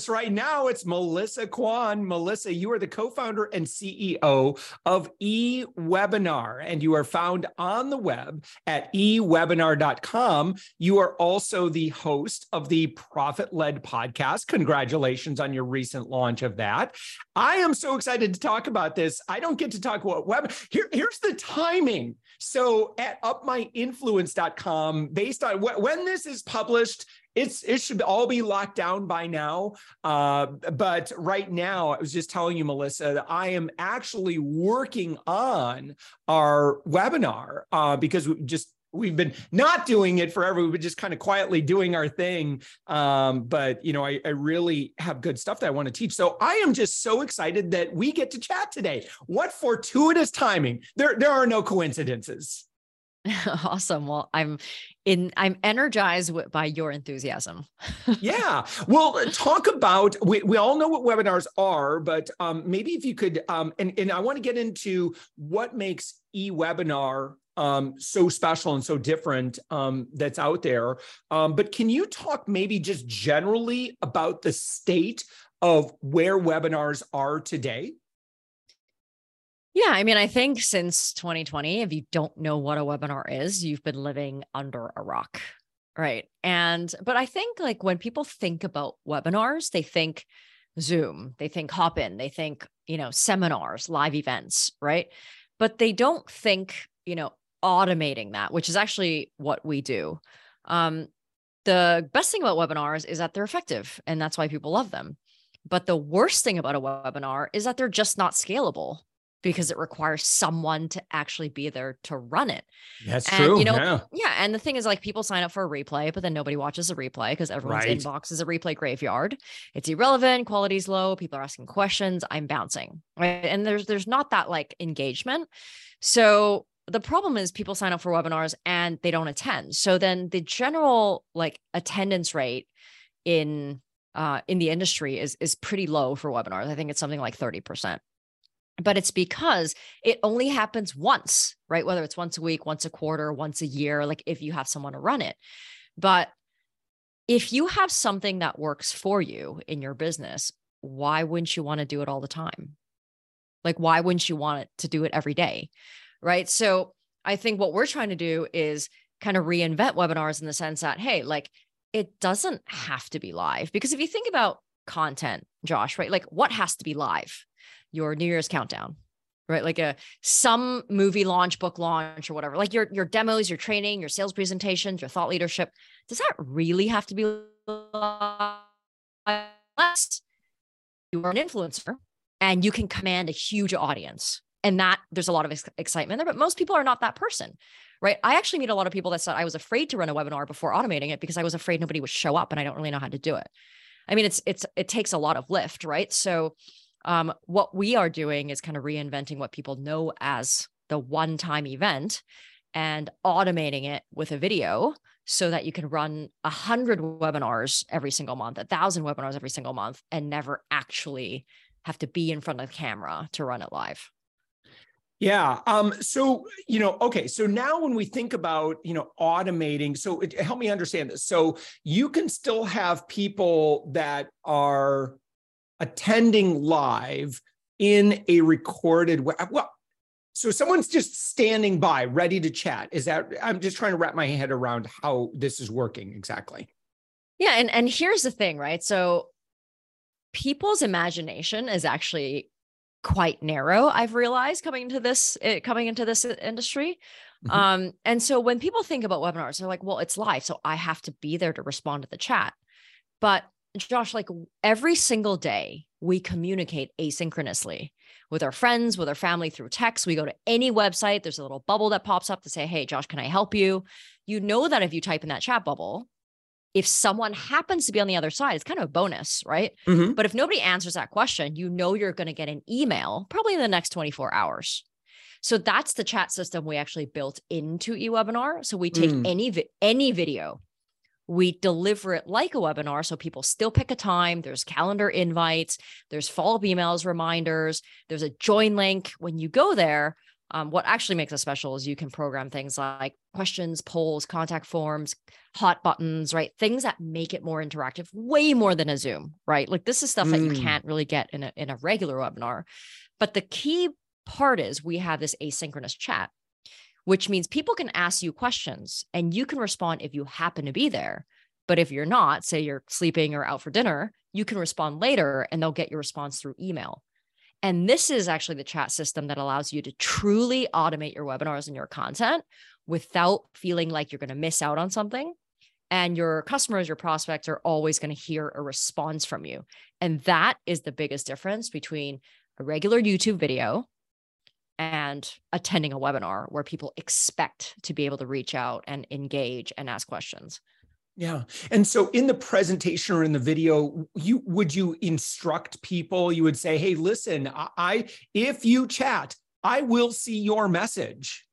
Us right now, it's Melissa Kwan. Melissa, you are the co founder and CEO of eWebinar, and you are found on the web at ewebinar.com. You are also the host of the Profit Led podcast. Congratulations on your recent launch of that. I am so excited to talk about this. I don't get to talk about web. Here, here's the timing. So at upmyinfluence.com, based on wh- when this is published, it's it should all be locked down by now. Uh, but right now, I was just telling you, Melissa, that I am actually working on our webinar uh, because we just we've been not doing it forever. We've been just kind of quietly doing our thing. Um, but you know, I, I, really have good stuff that I want to teach. So I am just so excited that we get to chat today. What fortuitous timing! There, there are no coincidences. awesome. Well, I'm in I'm energized by your enthusiasm. yeah. Well, uh, talk about we, we all know what webinars are, but um, maybe if you could um, and, and I want to get into what makes eWebinar um, so special and so different um, that's out there. Um, but can you talk maybe just generally about the state of where webinars are today? Yeah, I mean, I think since 2020, if you don't know what a webinar is, you've been living under a rock. Right. And, but I think like when people think about webinars, they think Zoom, they think Hopin, they think, you know, seminars, live events, right? But they don't think, you know, automating that, which is actually what we do. Um, the best thing about webinars is that they're effective and that's why people love them. But the worst thing about a webinar is that they're just not scalable because it requires someone to actually be there to run it. That's and, true. You know, yeah. yeah. And the thing is, like, people sign up for a replay, but then nobody watches the replay because everyone's right. inbox is a replay graveyard. It's irrelevant, quality's low, people are asking questions, I'm bouncing. Right. And there's there's not that like engagement. So the problem is people sign up for webinars and they don't attend. So then the general like attendance rate in uh, in the industry is is pretty low for webinars. I think it's something like 30% but it's because it only happens once, right? Whether it's once a week, once a quarter, once a year, like if you have someone to run it. But if you have something that works for you in your business, why wouldn't you want to do it all the time? Like, why wouldn't you want to do it every day? Right. So I think what we're trying to do is kind of reinvent webinars in the sense that, hey, like it doesn't have to be live. Because if you think about content, Josh, right? Like what has to be live? Your New Year's countdown, right? Like a some movie launch, book launch, or whatever. Like your your demos, your training, your sales presentations, your thought leadership. Does that really have to be unless you are an influencer and you can command a huge audience? And that there's a lot of ex- excitement there, but most people are not that person, right? I actually meet a lot of people that said I was afraid to run a webinar before automating it because I was afraid nobody would show up and I don't really know how to do it. I mean, it's it's it takes a lot of lift, right? So um, what we are doing is kind of reinventing what people know as the one time event and automating it with a video so that you can run a hundred webinars every single month, a thousand webinars every single month, and never actually have to be in front of the camera to run it live. Yeah. Um, so, you know, okay. So now when we think about, you know, automating, so it, help me understand this. So you can still have people that are attending live in a recorded way. Well, so someone's just standing by, ready to chat. Is that I'm just trying to wrap my head around how this is working exactly. Yeah, and and here's the thing, right? So people's imagination is actually quite narrow i've realized coming into this eh, coming into this industry Mm-hmm. Um, and so when people think about webinars, they're like, well, it's live. So I have to be there to respond to the chat. But Josh, like every single day, we communicate asynchronously with our friends, with our family through text. We go to any website, there's a little bubble that pops up to say, Hey, Josh, can I help you? You know that if you type in that chat bubble, if someone happens to be on the other side, it's kind of a bonus, right? Mm-hmm. But if nobody answers that question, you know you're going to get an email probably in the next 24 hours. So that's the chat system we actually built into eWebinar. So we take mm. any vi- any video, we deliver it like a webinar so people still pick a time there's calendar invites there's follow-up emails reminders there's a join link when you go there um, what actually makes us special is you can program things like questions polls contact forms hot buttons right things that make it more interactive way more than a zoom right like this is stuff mm. that you mm. can't really get in a, in a regular webinar but the key part is we have this asynchronous chat which means people can ask you questions and you can respond if you happen to be there. But if you're not, say you're sleeping or out for dinner, you can respond later and they'll get your response through email. And this is actually the chat system that allows you to truly automate your webinars and your content without feeling like you're going to miss out on something. And your customers, your prospects are always going to hear a response from you. And that is the biggest difference between a regular YouTube video and attending a webinar where people expect to be able to reach out and engage and ask questions. Yeah. And so in the presentation or in the video, you would you instruct people, you would say, "Hey, listen, I if you chat, I will see your message."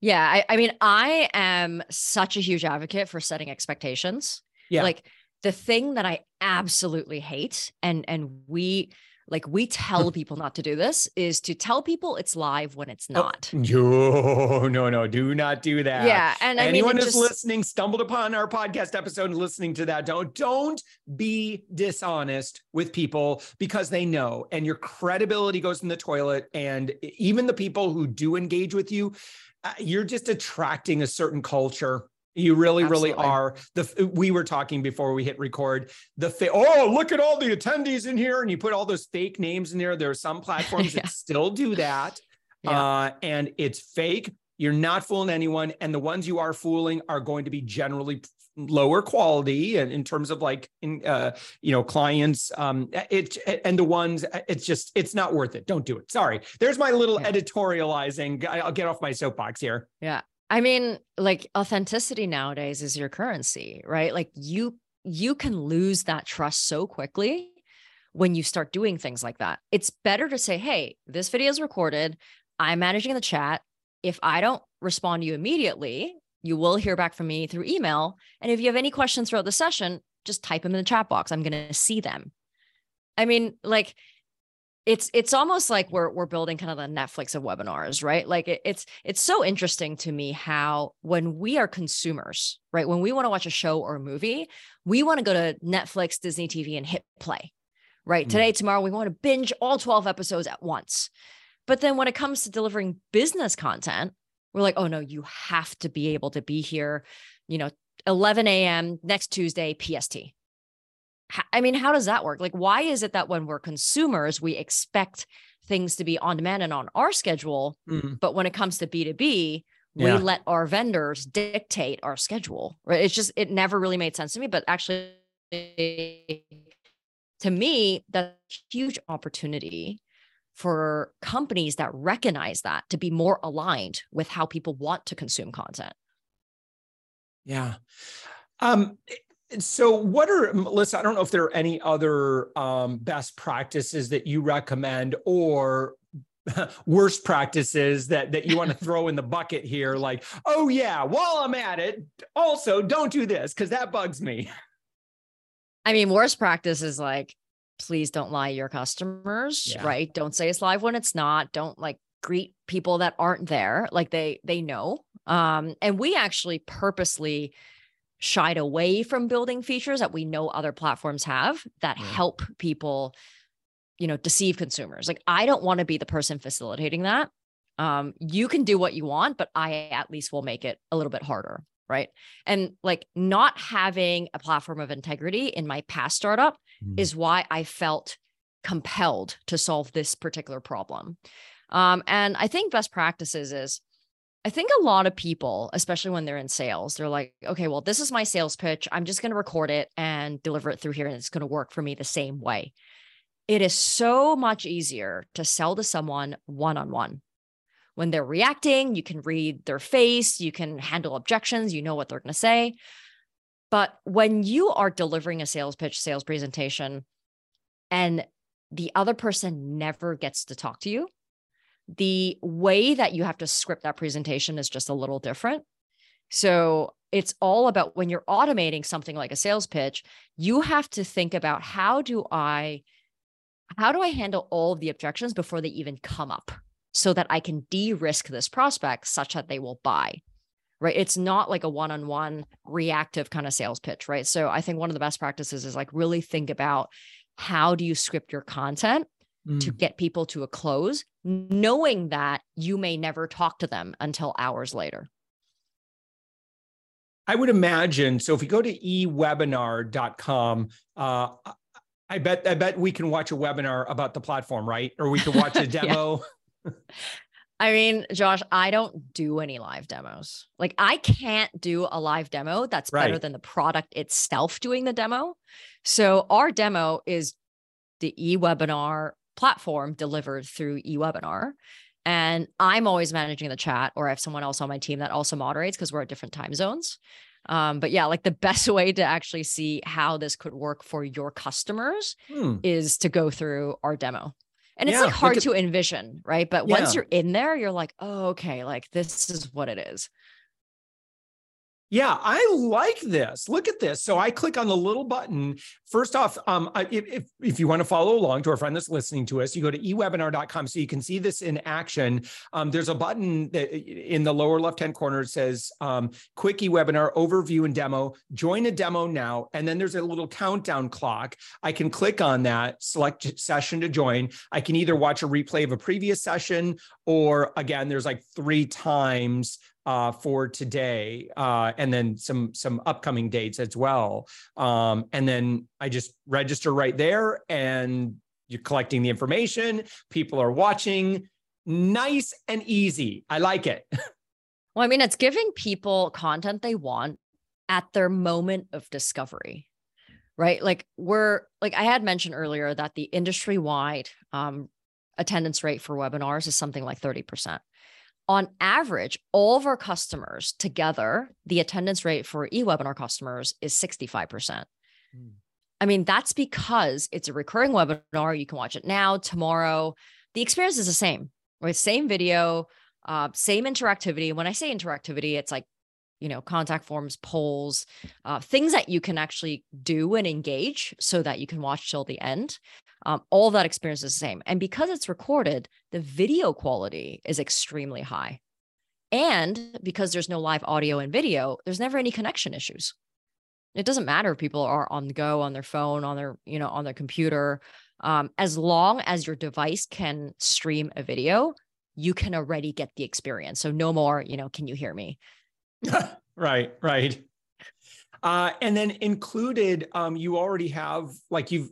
Yeah, I, I mean, I am such a huge advocate for setting expectations. Yeah. Like the thing that I absolutely hate, and and we like we tell people not to do this is to tell people it's live when it's oh, not. Oh, no, no, no, do not do that. Yeah. And anyone who's just... listening stumbled upon our podcast episode and listening to that. Don't don't be dishonest with people because they know and your credibility goes in the toilet. And even the people who do engage with you, uh, you're just attracting a certain culture you really, Absolutely. really are. The we were talking before we hit record. The fa- oh, look at all the attendees in here, and you put all those fake names in there. There are some platforms yeah. that still do that, yeah. uh, and it's fake. You're not fooling anyone, and the ones you are fooling are going to be generally lower quality and in terms of like in uh you know clients um it and the ones it's just it's not worth it don't do it sorry there's my little yeah. editorializing i'll get off my soapbox here yeah I mean, like authenticity nowadays is your currency, right? Like you you can lose that trust so quickly when you start doing things like that. It's better to say, "Hey, this video is recorded. I'm managing the chat. If I don't respond to you immediately, you will hear back from me through email. And if you have any questions throughout the session, just type them in the chat box. I'm going to see them." I mean, like it's it's almost like we're we're building kind of the Netflix of webinars, right? Like it, it's it's so interesting to me how when we are consumers, right? When we want to watch a show or a movie, we want to go to Netflix, Disney TV and hit play. Right? Mm. Today, tomorrow we want to binge all 12 episodes at once. But then when it comes to delivering business content, we're like, "Oh no, you have to be able to be here, you know, 11 a.m. next Tuesday PST." I mean, how does that work? Like, why is it that when we're consumers, we expect things to be on demand and on our schedule, mm. but when it comes to B2B, we yeah. let our vendors dictate our schedule, right? It's just, it never really made sense to me, but actually, to me, that's a huge opportunity for companies that recognize that to be more aligned with how people want to consume content. Yeah. Um, so, what are Melissa? I don't know if there are any other um, best practices that you recommend, or worst practices that that you want to throw in the bucket here. Like, oh yeah, while I'm at it, also don't do this because that bugs me. I mean, worst practice is like, please don't lie to your customers, yeah. right? Don't say it's live when it's not. Don't like greet people that aren't there, like they they know. Um, and we actually purposely shied away from building features that we know other platforms have that yeah. help people you know deceive consumers like i don't want to be the person facilitating that um, you can do what you want but i at least will make it a little bit harder right and like not having a platform of integrity in my past startup mm. is why i felt compelled to solve this particular problem um, and i think best practices is I think a lot of people, especially when they're in sales, they're like, okay, well, this is my sales pitch. I'm just going to record it and deliver it through here, and it's going to work for me the same way. It is so much easier to sell to someone one on one. When they're reacting, you can read their face, you can handle objections, you know what they're going to say. But when you are delivering a sales pitch, sales presentation, and the other person never gets to talk to you, the way that you have to script that presentation is just a little different. So it's all about when you're automating something like a sales pitch, you have to think about how do I how do I handle all of the objections before they even come up so that I can de-risk this prospect such that they will buy. Right? It's not like a one-on-one reactive kind of sales pitch, right? So I think one of the best practices is like really think about how do you script your content mm. to get people to a close, knowing that you may never talk to them until hours later. I would imagine. So if you go to ewebinar.com, uh, I bet I bet we can watch a webinar about the platform, right? Or we could watch a demo. I mean, Josh, I don't do any live demos. Like I can't do a live demo that's right. better than the product itself doing the demo. So our demo is the eWebinar platform delivered through eWebinar. And I'm always managing the chat, or I have someone else on my team that also moderates because we're at different time zones. Um, but yeah, like the best way to actually see how this could work for your customers hmm. is to go through our demo. And it's yeah, like hard to envision, right? But yeah. once you're in there, you're like, oh, okay, like this is what it is. Yeah, I like this. Look at this. So I click on the little button. First off, um, if, if you want to follow along to our friend that's listening to us, you go to ewebinar.com so you can see this in action. Um, there's a button that in the lower left-hand corner it says um, quick eWebinar overview and demo. Join a demo now. And then there's a little countdown clock. I can click on that, select session to join. I can either watch a replay of a previous session or again, there's like three times uh, for today, uh, and then some some upcoming dates as well. Um, and then I just register right there, and you're collecting the information. People are watching. Nice and easy. I like it. Well, I mean, it's giving people content they want at their moment of discovery, right? Like we're like I had mentioned earlier that the industry wide um, attendance rate for webinars is something like 30% on average, all of our customers together, the attendance rate for eWebinar customers is 65%. Mm. I mean, that's because it's a recurring webinar. You can watch it now, tomorrow. The experience is the same, right? Same video, uh, same interactivity. When I say interactivity, it's like, you know, contact forms, polls, uh, things that you can actually do and engage so that you can watch till the end. Um, all that experience is the same. And because it's recorded, the video quality is extremely high. And because there's no live audio and video, there's never any connection issues. It doesn't matter if people are on the go, on their phone, on their, you know, on their computer. Um, as long as your device can stream a video, you can already get the experience. So no more, you know, can you hear me? right, right. Uh, and then included, um, you already have like you've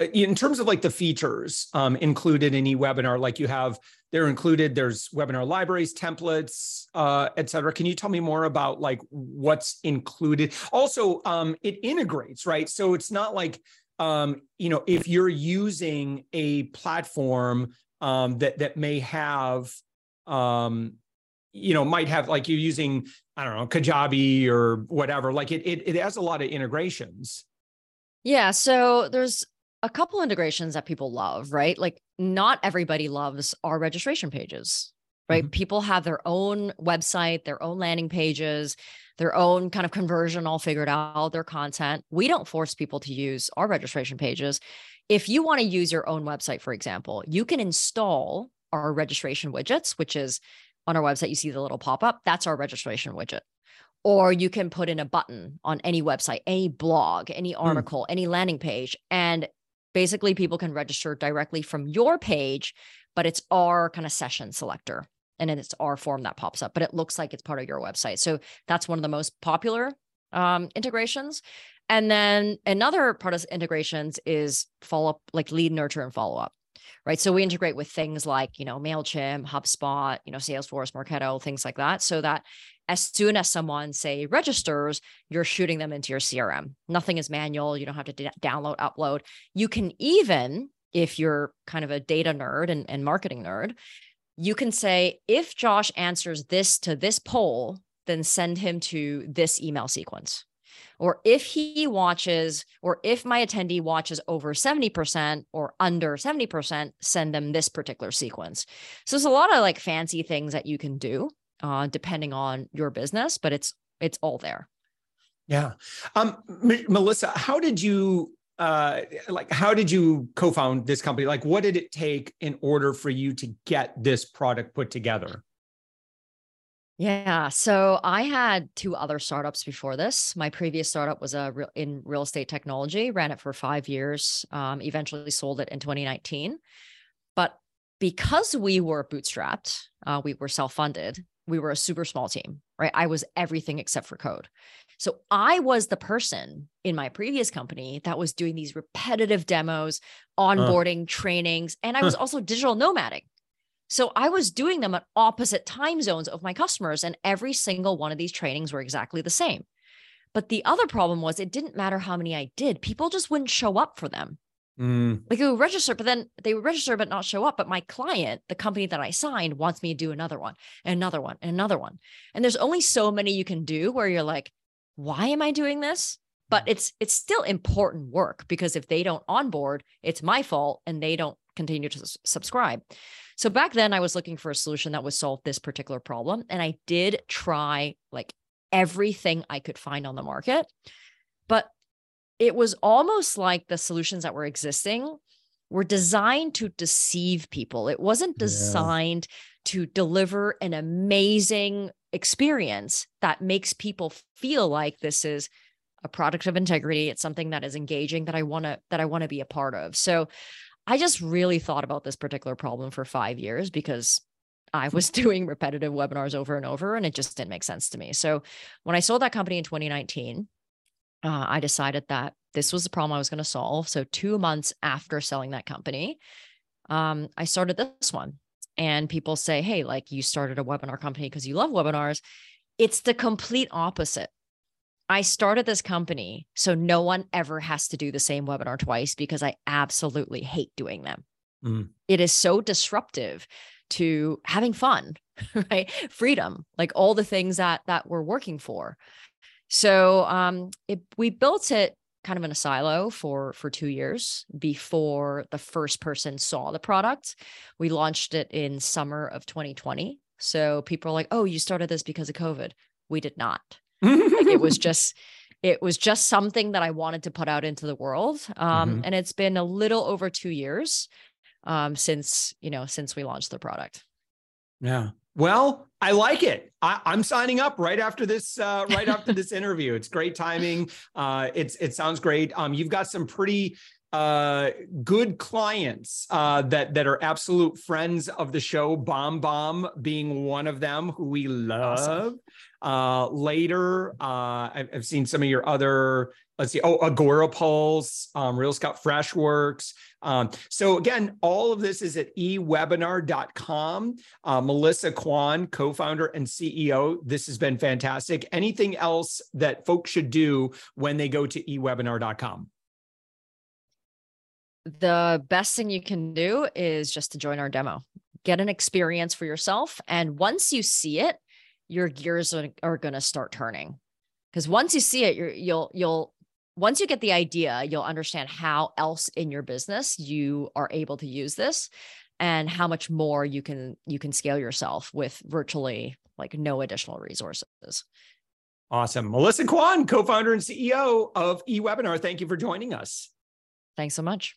in terms of like the features um, included in eWebinar, like you have, they're included. There's webinar libraries, templates, uh, et cetera. Can you tell me more about like what's included? Also, um, it integrates, right? So it's not like um, you know if you're using a platform um, that that may have um, you know might have like you're using I don't know Kajabi or whatever. Like it it, it has a lot of integrations. Yeah. So there's a couple integrations that people love, right? Like not everybody loves our registration pages, right? Mm-hmm. People have their own website, their own landing pages, their own kind of conversion all figured out, their content. We don't force people to use our registration pages. If you want to use your own website, for example, you can install our registration widgets, which is on our website, you see the little pop up. That's our registration widget or you can put in a button on any website, any blog, any hmm. article, mm. any landing page. And basically, people can register directly from your page, but it's our kind of session selector. And then it's our form that pops up, but it looks like it's part of your website. So that's one of the most popular um, integrations. And then another part of integrations is follow up, like lead, nurture, and follow up. right? So we integrate with things like, you know, MailChimp, HubSpot, you know, Salesforce, Marketo, things like that, so that as soon as someone say registers, you're shooting them into your CRM. Nothing is manual. You don't have to d- download, upload. You can even, if you're kind of a data nerd and, and marketing nerd, you can say, if Josh answers this to this poll, then send him to this email sequence. Or if he watches, or if my attendee watches over 70% or under 70%, send them this particular sequence. So there's a lot of like fancy things that you can do uh, depending on your business, but it's it's all there. Yeah. Um, M- Melissa, how did you uh, like how did you co-found this company like what did it take in order for you to get this product put together yeah so i had two other startups before this my previous startup was a real, in real estate technology ran it for five years um, eventually sold it in 2019 but because we were bootstrapped uh, we were self-funded we were a super small team right i was everything except for code so I was the person in my previous company that was doing these repetitive demos, onboarding, uh. trainings, and I was also digital nomading. So I was doing them at opposite time zones of my customers, and every single one of these trainings were exactly the same. But the other problem was it didn't matter how many I did, people just wouldn't show up for them. Mm. Like they would register, but then they would register but not show up. But my client, the company that I signed, wants me to do another one, and another one, and another one. And there's only so many you can do where you're like, why am I doing this? But mm. it's it's still important work because if they don't onboard, it's my fault and they don't continue to s- subscribe. So back then I was looking for a solution that would solve this particular problem and I did try like everything I could find on the market. But it was almost like the solutions that were existing were designed to deceive people. It wasn't designed yeah. to deliver an amazing experience that makes people feel like this is a product of integrity it's something that is engaging that i want to that i want to be a part of so i just really thought about this particular problem for 5 years because i was doing repetitive webinars over and over and it just didn't make sense to me so when i sold that company in 2019 uh, i decided that this was the problem i was going to solve so 2 months after selling that company um, i started this one and people say, hey, like you started a webinar company because you love webinars. It's the complete opposite. I started this company so no one ever has to do the same webinar twice because I absolutely hate doing them. Mm. It is so disruptive to having fun, right? Freedom, like all the things that that we're working for. So um, it, we built it kind of in a silo for for 2 years before the first person saw the product. We launched it in summer of 2020. So people are like, "Oh, you started this because of COVID." We did not. like it was just it was just something that I wanted to put out into the world. Um, mm-hmm. and it's been a little over 2 years um, since, you know, since we launched the product. Yeah. Well, I like it. I, am signing up right after this. Uh, right after this interview, it's great timing. Uh, it's it sounds great. Um, you've got some pretty uh, good clients uh, that that are absolute friends of the show. BombBomb being one of them, who we love. Awesome. Uh, later, uh, I've, I've, seen some of your other. Let's see. Oh, Agorapulse, um, RealScout Freshworks. Um, so again, all of this is at ewebinar.com. Uh, Melissa Kwan, co-founder and CEO. This has been fantastic. Anything else that folks should do when they go to ewebinar.com? The best thing you can do is just to join our demo. Get an experience for yourself. And once you see it, your gears are, are going to start turning. Because once you see it, you're, you'll you'll once you get the idea, you'll understand how else in your business you are able to use this and how much more you can you can scale yourself with virtually like no additional resources. Awesome. Melissa Kwan, co-founder and CEO of eWebinar. Thank you for joining us. Thanks so much.